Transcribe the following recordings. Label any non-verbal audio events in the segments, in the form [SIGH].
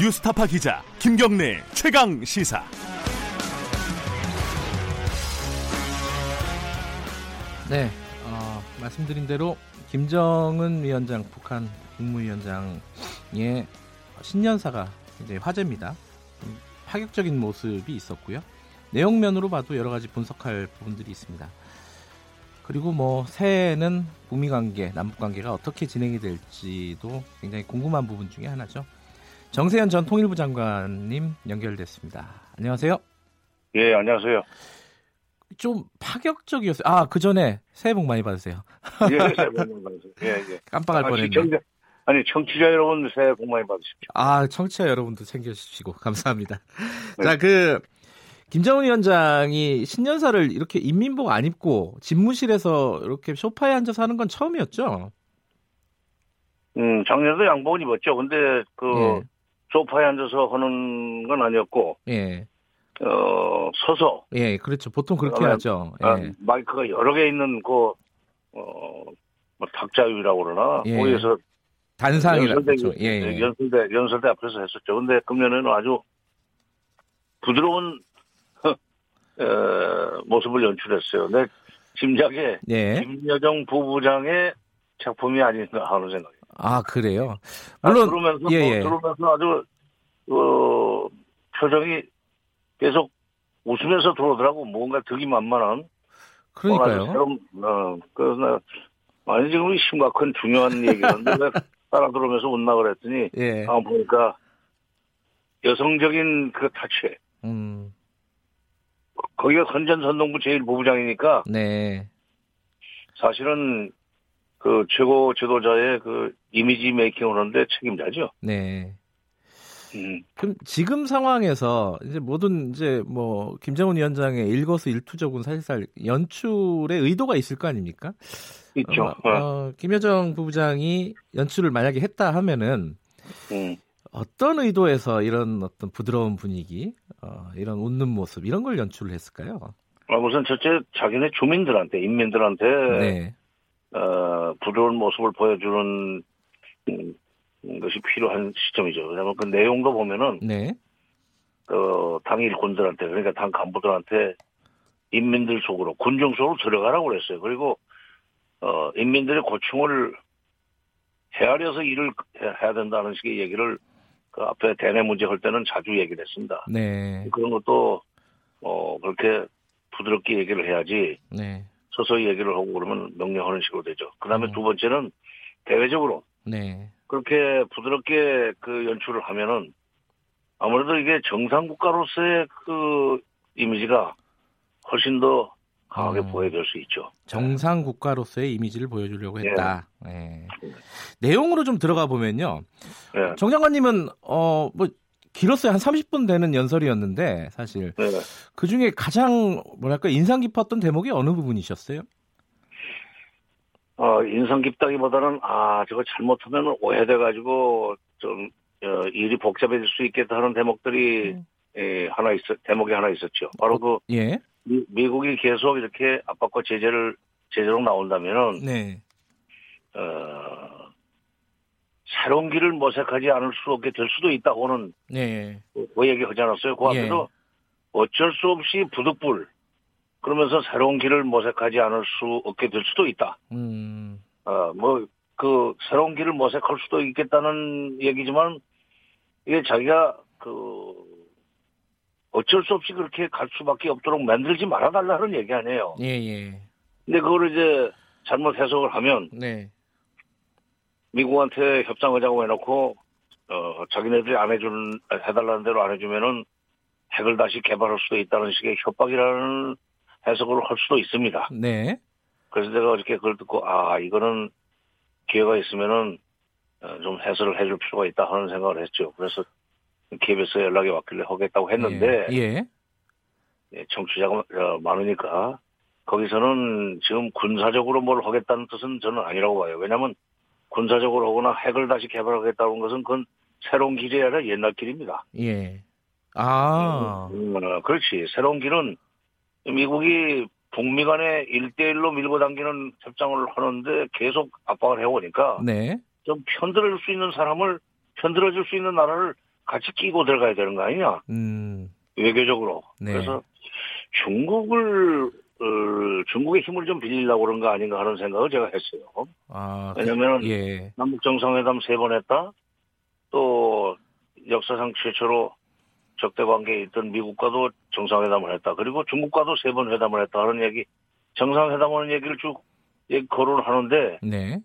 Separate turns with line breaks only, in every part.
뉴스타파 기자 김경래 최강 시사.
네, 어, 말씀드린 대로 김정은 위원장 북한 국무위원장의 신년사가 이제 화제입니다. 파격적인 모습이 있었고요. 내용면으로 봐도 여러 가지 분석할 부분들이 있습니다. 그리고 뭐 새해에는 북미 관계, 남북 관계가 어떻게 진행이 될지도 굉장히 궁금한 부분 중에 하나죠. 정세현 전 통일부 장관님 연결됐습니다. 안녕하세요.
예, 안녕하세요.
좀 파격적이었어요. 아, 그 전에 새해 복 많이 받으세요.
예, 새해 복 많이 받으세요. 예, 예. [LAUGHS]
깜빡할
아,
뻔했네.
시청자, 아니, 청취자 여러분 새해 복 많이 받으십시오.
아, 청취자 여러분도 챙겨주시고 [LAUGHS] 감사합니다.
네.
자, 그 김정은 위원장이 신년사를 이렇게 인민복 안 입고 집무실에서 이렇게 소파에 앉아서 하는 건 처음이었죠.
음, 작년에도 양복은 입었죠. 근데 그
예.
소파에 앉아서 하는 건 아니었고,
예,
어, 서서
예, 그렇죠. 보통 그렇게 하죠.
아,
예,
마이크가 여러 개 있는 그, 어, 뭐 닭자유라고 그러나,
예.
거기에서
단상이라
연설대,
그렇죠. 예, 예.
연설대, 연설대 앞에서 했었죠. 근데 금년에는 아주 부드러운 [LAUGHS] 어, 모습을 연출했어요. 내 짐작에
예.
김여정 부부장의 작품이 아닌가 하는 생각이.
아, 그래요.
아,
물론
들으면서
예,
뭐,
예.
들으면서 아주 어, 표정이 계속 웃으면서 들어오더라고. 뭔가 득이 만만한.
그러니까요.
새로운, 어, 그래서 나 아니 지금 심각한 중요한 얘기였는데 왜 [LAUGHS] 따라 들으면서 웃나 그랬더니
예.
아 보니까 여성적인 그 타치.
음.
거기가 선전선동부 제1부부장이니까
네.
사실은 그 최고 지도자의 그 이미지 메이킹을 하는데 책임자죠.
네.
음.
그럼 지금 상황에서 이제 모든 이제 뭐 김정은 위원장의 일거수 일투족은 사실상 연출의 의도가 있을 거 아닙니까?
있죠.
어, 어, 김여정 부부장이 연출을 만약에 했다 하면은
음.
어떤 의도에서 이런 어떤 부드러운 분위기, 어, 이런 웃는 모습 이런 걸 연출을 했을까요?
아, 우선 첫째 자기네 주민들한테 인민들한테
네,
어, 부드러운 모습을 보여주는 음, 것이 필요한 시점이죠. 왜냐하면 그 내용도 보면은
네,
그당 일꾼들한테 그러니까 당 간부들한테 인민들 속으로 군중 속으로 들어가라고 그랬어요. 그리고 어 인민들의 고충을 헤아려서 일을 해- 해야 된다는 식의 얘기를 그 앞에 대내 문제 할 때는 자주 얘기를 했습니다.
네,
그런 것도 어 그렇게 부드럽게 얘기를 해야지
네,
서서히 얘기를 하고 그러면 명령하는 식으로 되죠. 그 다음에
음.
두 번째는 대외적으로
네,
그렇게 부드럽게 그 연출을 하면은 아무래도 이게 정상 국가로서의 그 이미지가 훨씬 더 강하게
음.
보여질 수 있죠.
정상 국가로서의 이미지를 보여주려고
예.
했다. 네. 내용으로 좀 들어가 보면요.
네.
정 장관님은 어 뭐 길었어요 한 30분 되는 연설이었는데 사실
네.
그 중에 가장 뭐랄까 인상 깊었던 대목이 어느 부분이셨어요?
어, 인상 깊다기보다는 아 저거 잘못하면 오해돼 가지고 좀 어, 일이 복잡해질 수 있겠다 하는 대목들이
음.
예, 하나 있었 대목이 하나 있었죠. 바로 그
예,
미, 미국이 계속 이렇게 압박과 제재를 제재로 나온다면은
네,
어, 새로운 길을 모색하지 않을 수 없게 될 수도 있다고는
네,
그, 그 얘기 하지 않았어요. 그 앞에서 어쩔 수 없이 부득불 그러면서 새로운 길을 모색하지 않을 수 없게 될 수도 있다.
음,
어, 뭐, 그, 새로운 길을 모색할 수도 있겠다는 얘기지만, 이게 자기가, 그, 어쩔 수 없이 그렇게 갈 수밖에 없도록 만들지 말아달라는 얘기 아니에요.
예, 예,
근데 그걸 이제 잘못 해석을 하면,
네,
미국한테 협상하자고 해놓고, 어, 자기네들이 안 해주는, 해달라는 대로 안 해주면은 핵을 다시 개발할 수도 있다는 식의 협박이라는 해석을 할 수도 있습니다.
네,
그래서 내가 어저께 그걸 듣고, 아, 이거는 기회가 있으면은 어, 좀 해설을 해줄 필요가 있다 하는 생각을 했죠. 그래서 KBS에 연락이 왔길래 하겠다고 했는데,
예, 예.
예, 청취자가 어, 많으니까, 거기서는 지금 군사적으로 뭘 하겠다는 뜻은 저는 아니라고 봐요. 왜냐하면 군사적으로 하거나 핵을 다시 개발하겠다는 것은 그건 새로운 길이 아니라 옛날 길입니다.
예. 아,
음, 어, 그렇지. 새로운 길은 미국이 북미 간에 일대일로 밀고 당기는 협상을 하는데 계속 압박을 해오니까
네.
좀 편들어줄 수 있는 사람을 편들어줄 수 있는 나라를 같이 끼고 들어가야 되는 거 아니냐?
음,
외교적으로.
네.
그래서 중국을 어, 중국의 힘을 좀 빌리려고 그런 거 아닌가 하는 생각을 제가 했어요.
아, 그-
왜냐면은
예,
남북 정상회담 세 번 했다. 또 역사상 최초로 적대 관계에 있던 미국과도 정상회담을 했다. 그리고 중국과도 세 번 회담을 했다 하는 얘기, 정상회담하는 얘기를 쭉 거론을 하는데
네,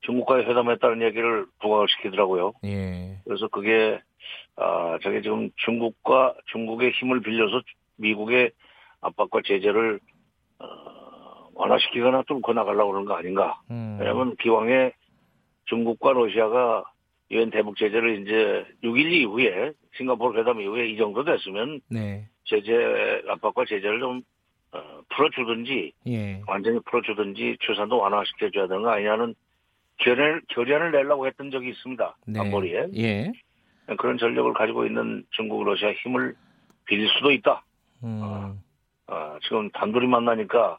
중국과의 회담했다는 얘기를 부각을 시키더라고요.
예,
그래서 그게 아 저게 지금 중국과 중국의 힘을 빌려서 미국의 압박과 제재를 어, 완화시키거나 뚫고 나가려고 그러는 거 아닌가.
음,
왜냐하면 기왕에 중국과 러시아가 유엔 대북 제재를 이제 6.12 이후에 싱가포르 회담 이후에 이 정도 됐으면
네,
제재 압박과 제재를 좀 어, 풀어주든지
예,
완전히 풀어주든지 추산도 완화시켜줘야 되는 거 아니냐는 결연을, 결연을 내려고 했던 적이 있습니다.
네,
안보리에.
예,
그런 전력을 가지고 있는 중국 러시아 힘을 빌릴 수도 있다.
음,
아, 지금 단둘이 만나니까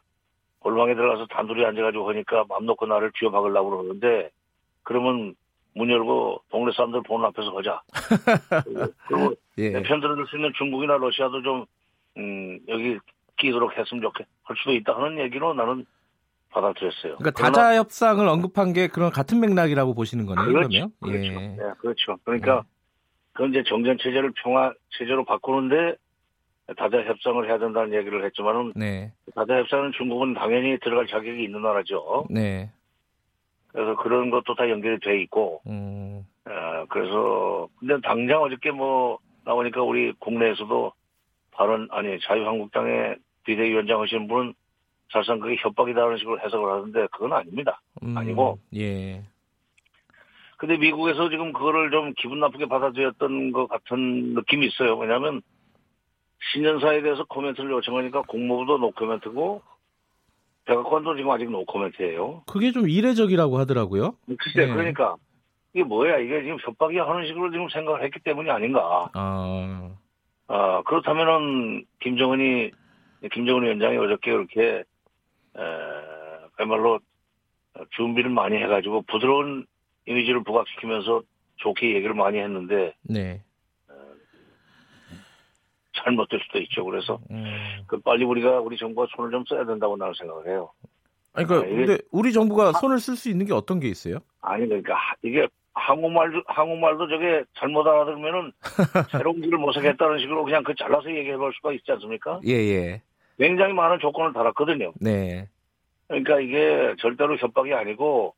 골방에 들어가서 단둘이 앉아가지고 하니까 맘 놓고 나를 쥐어박으려고 그러는데 그러면 문 열고 동네 사람들 보는 앞에서 하자. [LAUGHS] 그리고-
예,
내편 들어줄 수 있는 중국이나 러시아도 좀 음, 여기 끼도록 했으면 좋겠, 할 수도 있다 하는 얘기로 나는 받아들였어요.
그러니까 다자 협상을 언급한 게 그런 같은 맥락이라고 보시는 거네요,
그렇죠.
그러면,
그렇죠.
예,
네, 그렇죠. 그러니까 그건 이제 정전 체제를 평화 체제로 바꾸는데 다자 협상을 해야 된다는 얘기를 했지만은
네,
다자 협상은 중국은 당연히 들어갈 자격이 있는 나라죠.
네,
그래서 그런 것도 다 연결이 돼 있고,
음,
어, 그래서 근데 당장 어저께 뭐 나오니까 우리 국내에서도 발언 아니 자유한국당의 비대위원장 하시는 분은 사실상 그게 협박이다라는 식으로 해석을 하는데 그건 아닙니다.
음,
아니고.
예,
근데 미국에서 지금 그거를 좀 기분 나쁘게 받아들였던 것 같은 느낌이 있어요. 왜냐하면 신년사에 대해서 코멘트를 요청하니까 국무부도 노코멘트고 백악관도 지금 아직 노코멘트예요.
그게 좀 이례적이라고 하더라고요.
글쎄
네.
그러니까 이게 뭐야 이게 지금 협박이 하는 식으로 지금 생각을 했기 때문이 아닌가.
아,
아 그렇다면은 김정은이 김정은 위원장이 어저께 그렇게 에, 그야말로 준비를 많이 해가지고 부드러운 이미지를 부각시키면서 좋게 얘기를 많이 했는데
네,
잘못될 수도 있죠. 그래서
음.
그 빨리 우리가 우리 정부가 손을 좀 써야 된다고 나는 생각을 해요.
아니, 그러니까
아, 이게-
근데 우리 정부가 손을 쓸 수 있는 게 어떤 게 있어요?
아니 그러니까 하- 이게 한국말도 한국말도 저게 잘못 알아들으면은 [LAUGHS] 새로운 길을 모색했다는 식으로 그냥 그 잘라서 얘기해 볼 수가 있지 않습니까?
예, 예,
굉장히 많은 조건을 달았거든요.
네,
그러니까 이게 절대로 협박이 아니고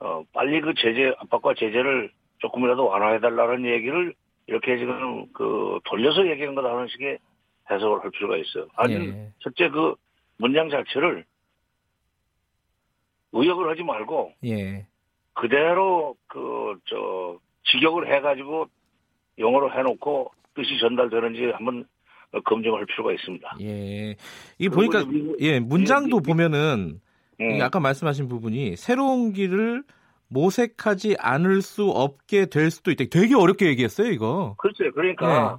어, 빨리 그 제재 압박과 제재를 조금이라도 완화해 달라는 얘기를 이렇게 지금 그 돌려서 얘기한 거다 하는 식의 해석을 할 필요가 있어요. 아니
예.
첫째 그 문장 자체를 의역을 하지 말고
예,
그대로 그 저 직역을 해가지고 영어로 해놓고 뜻이 전달되는지 한번 검증할 필요가 있습니다.
예.
그리고
보니까 예 문장도
미- 미-
보면은
음,
아까 말씀하신 부분이 새로운 길을 모색하지 않을 수 없게 될 수도 있다. 되게 어렵게 얘기했어요, 이거.
글쎄 그러니까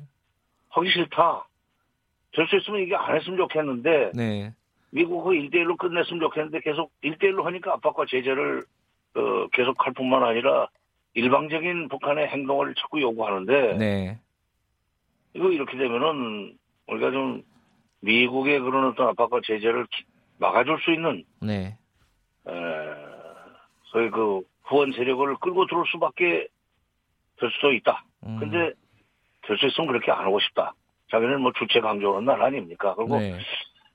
하기 싫다. 될 수 있으면 이게 안 했으면 좋겠는데
네,
미국 그 1대1로 끝냈으면 좋겠는데 계속 1대1로 하니까 압박과 제재를 어, 계속 할 뿐만 아니라 일방적인 북한의 행동을 자꾸 요구하는데
네,
이거 이렇게 되면은 우리가 좀 미국의 그런 어떤 압박과 제재를 기- 막아줄 수 있는
네,
에, 소위 그 후원 세력을 끌고 들어올 수밖에 될 수도 있다.
음,
근데 될 수 있으면 그렇게 안 하고 싶다. 자기는 뭐 주체 강조하는 나라 아닙니까? 그리고
네,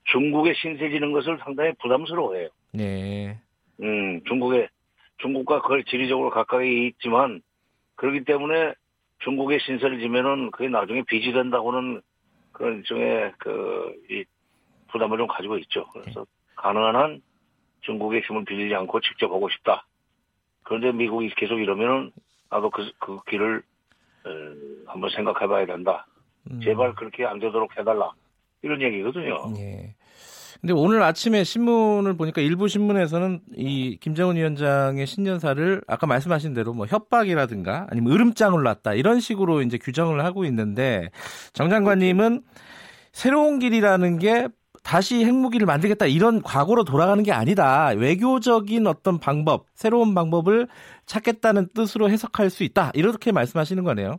중국의 신세 지는 것을 상당히 부담스러워해요.
네,
음, 중국의 중국과 거의 지리적으로 가까이 있지만 그렇기 때문에 중국의 신세를 지면은 그게 나중에 빚이 된다고는 그런 일종의 그이 부담을 좀 가지고 있죠. 그래서 가능한 한 중국의 힘을 빌리지 않고 직접 하고 싶다. 그런데 미국이 계속 이러면은 나도 그, 그 길을 어, 한번 생각해 봐야 된다.
음,
제발 그렇게 안 되도록 해달라. 이런 얘기거든요.
예. 근데 오늘 아침에 신문을 보니까 일부 신문에서는 이 김정은 위원장의 신년사를 아까 말씀하신 대로 뭐 협박이라든가 아니면 으름장을 놨다 이런 식으로 이제 규정을 하고 있는데 정 장관님은 새로운 길이라는 게 다시 핵무기를 만들겠다 이런 과거로 돌아가는 게 아니다. 외교적인 어떤 방법, 새로운 방법을 찾겠다는 뜻으로 해석할 수 있다. 이렇게 말씀하시는 거네요.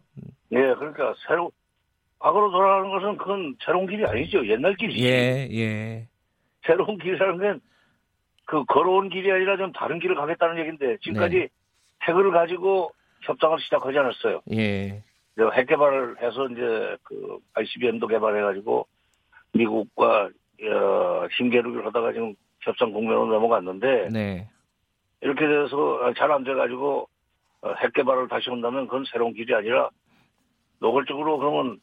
예, 그러니까 새로 과거로 돌아가는 것은 그건 새로운 길이 아니죠. 옛날 길이지.
예, 예.
새로운 길이라는 건 그 걸어온 길이 아니라 좀 다른 길을 가겠다는 얘기인데 지금까지
네.
핵을 가지고 협상을 시작하지 않았어요.
예.
핵 개발을 해서 이제 그 ICBM도 개발해가지고 미국과 어, 힘겨루기를 하다가 지금 협상 국면으로 넘어갔는데
네.
이렇게 돼서 잘 안 돼가지고 어, 핵 개발을 다시 한다면 그건 새로운 길이 아니라 노골적으로 그러면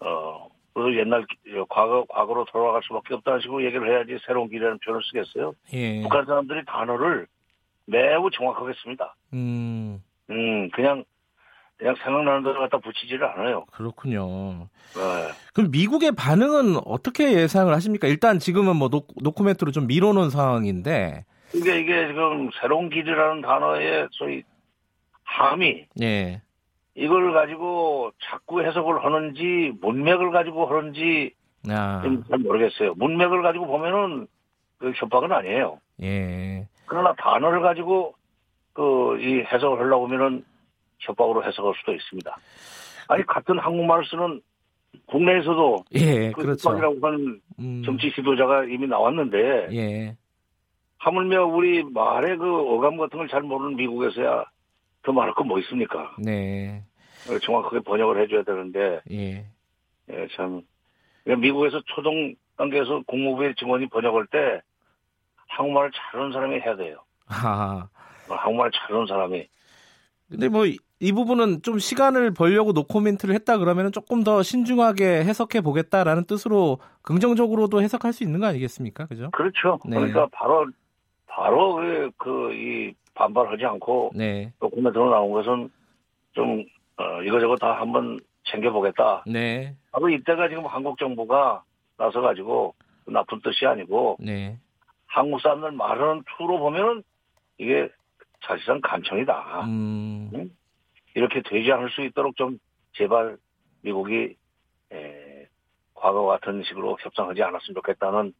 어 그래서 옛날 기- 과거 과거로 돌아갈 수밖에 없다는 식으로 얘기를 해야지 새로운 길이라는 표현을 쓰겠어요.
예.
북한 사람들이 단어를 매우 정확하게 씁니다.
음,
음 그냥 그냥 생각나는 대로 갖다 붙이지를 않아요.
그렇군요.
네.
그럼 미국의 반응은 어떻게 예상을 하십니까? 일단 지금은 뭐 노, 노코멘트로 좀 미뤄놓은 상황인데,
이게 이게 지금 새로운 길이라는 단어의 소위 함의
예.
이걸 가지고 자꾸 해석을 하는지 문맥을 가지고 하는지
아,
좀잘 모르겠어요. 문맥을 가지고 보면은 그 협박은 아니에요.
예.
그러나 단어를 가지고 그 이 해석을 하려고 하면은 협박으로 해석할 수도 있습니다. 아니 같은 한국말을 쓰는 국내에서도
예,
그
그렇죠.
협박이라고 하는
음,
정치 지도자가 이미 나왔는데
예.
하물며 우리 말의 그 어감 같은 걸 잘 모르는 미국에서야 더 말할 건 뭐 있습니까?
네.
정확하게 번역을 해줘야 되는데
예.
예, 참 그러니까 미국에서 초등 단계에서 국무부의 직원이 번역할 때 한국말을 잘하는 사람이 해야 돼요.
아.
한국말 잘하는 사람이
근데 뭐 이 부분은 좀 시간을 벌려고 노코멘트를 했다 그러면 조금 더 신중하게 해석해 보겠다라는 뜻으로 긍정적으로도 해석할 수 있는 거 아니겠습니까? 그죠?
그렇죠.
네.
그러니까 바로 바로 그이 반발하지 않고
네.
도코멘트로 나온 것은 좀 어, 이거저거 다 한번 챙겨보겠다.
네.
바로 이때가 지금 한국 정부가 나서 가지고 나쁜 뜻이 아니고
네.
한국 사람들 말하는 투로 보면은 이게 사실상 간청이다.
음.
이렇게 되지 않을 수 있도록 좀 제발 미국이 에, 과거 같은 식으로 협상하지 않았으면 좋겠다는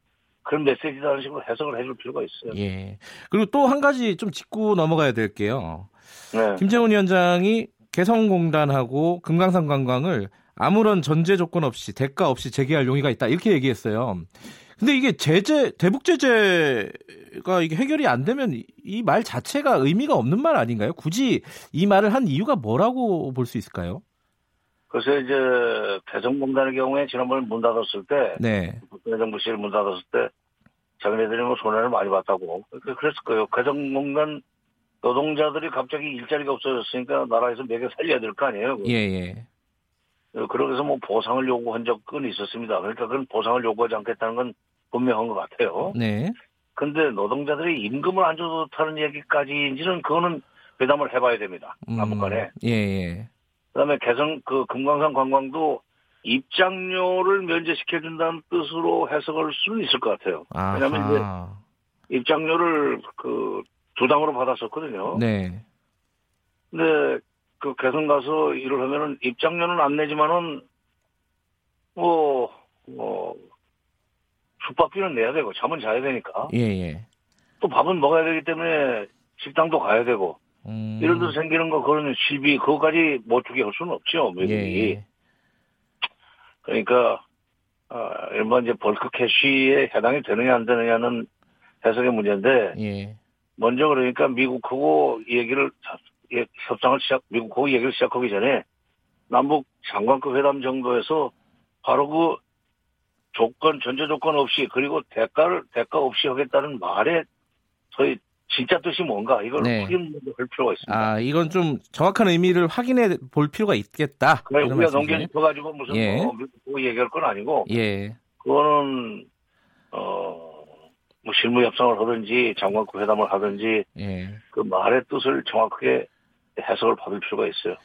그런 메시지라는 식으로 해석을 해줄 필요가 있어요.
예. 그리고 또 한 가지 좀 짚고 넘어가야 될게요.
네.
김정은 위원장이 개성공단하고 금강산 관광을 아무런 전제 조건 없이 대가 없이 재개할 용의가 있다 이렇게 얘기했어요. 근데 이게 제재 대북 제재가 이게 해결이 안 되면 이 말 자체가 의미가 없는 말 아닌가요? 굳이 이 말을 한 이유가 뭐라고 볼 수 있을까요?
그래서 이제 개성공단의 경우에 지난번에 문 닫았을 때
네,
박근혜 정부실 문 닫았을 때 자기네들이 뭐 손해를 많이 봤다고 그- 그랬을 거예요. 개성공단 노동자들이 갑자기 일자리가 없어졌으니까 나라에서 매겨 살려야 될 거 아니에요.
예, 예,
그러고 해서 뭐 보상을 요구한 적은 있었습니다. 그러니까 그건 보상을 요구하지 않겠다는 건 분명한 것 같아요.
네,
근데 노동자들이 임금을 안 줘도 좋다는 얘기까지인지는 그거는 회담을 해봐야 됩니다. 남북간에.
예, 예,
그다음에 개성 그 금강산 관광도 입장료를 면제시켜 준다는 뜻으로 해석할 수는 있을 것 같아요. 왜냐하면 이제 입장료를 그 두 당으로 받았었거든요.
네,
근데 그 개성 가서 일을 하면은 입장료는 안 내지만은 뭐, 뭐, 숙박비는 내야 되고, 잠은 자야 되니까.
예, 예,
또 밥은 먹어야 되기 때문에 식당도 가야 되고,
음,
이런 데서 생기는 거, 그런 실비, 그거까지 못 주게 할 수는 없죠,
예,
미국이.
예,
그러니까, 아, 일반 이제 벌크 캐시에 해당이 되느냐 안 되느냐는 해석의 문제인데,
예,
먼저 그러니까 미국하고 이 얘기를 자- 예, 협상을 시작 미국하고 얘기를 시작하기 전에 남북 장관급 회담 정도에서 바로 그 조건 전제 조건 없이 그리고 대가를 대가 없이 하겠다는 말에 저희 진짜 뜻이 뭔가 이걸
네.
확인할 필요가 있습니다.
아 이건 좀 정확한 의미를 확인해 볼 필요가 있겠다.
그냥
이런
우리가. 넘겨짚어가지고 무슨
예.
뭐 미국하고 얘기할 건 아니고
예,
그거는 어 뭐 실무 협상을 하든지 장관급 회담을 하든지
예.
그 말의 뜻을 정확하게 해석을 받을 필요가 있어요.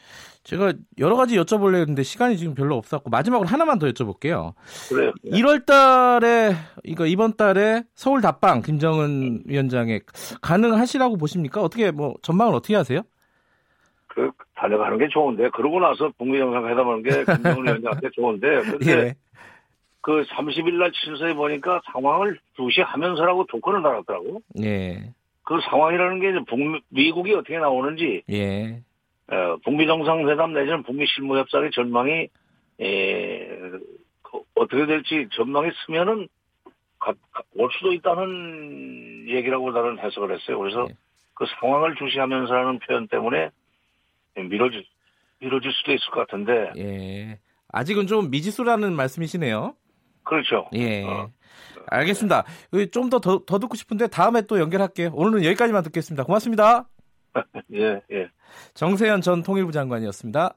제가 여러 가지 여쭤보려 했는데 시간이 지금 별로 없었고 마지막으로 하나만 더 여쭤볼게요.
그래요.
1월 달에 이거 이번 달에 서울 답방 김정은 위원장의 가능하시라고 보십니까? 어떻게 뭐 전망을 어떻게 하세요?
그 달려가는 게 좋은데 그러고 나서 북미 정상회담하는 게 [LAUGHS] 김정은 위원장한테 좋은데 근데
예.
그 30일 날 친서에 보니까 상황을 주시하면서라고 조건을 달았더라고.
예.
그 상황이라는 게 이제 북미, 미국이 어떻게 나오는지,
예.
어, 북미 정상회담 내지는 북미 실무협상의 전망이, 에, 그 어떻게 될지 전망이 쓰면은 가, 가, 올 수도 있다는 얘기라고 나는 해석을 했어요. 그래서
예.
그 상황을 주시하면서라는 표현 때문에 미뤄질, 미뤄질 수도 있을 것 같은데,
예. 아직은 좀 미지수라는 말씀이시네요.
그렇죠.
예.
어.
알겠습니다. 좀더 더 더 듣고 싶은데 다음에 또 연결할게요. 오늘은 여기까지만 듣겠습니다. 고맙습니다. [LAUGHS]
예, 예.
정세현 전 통일부 장관이었습니다.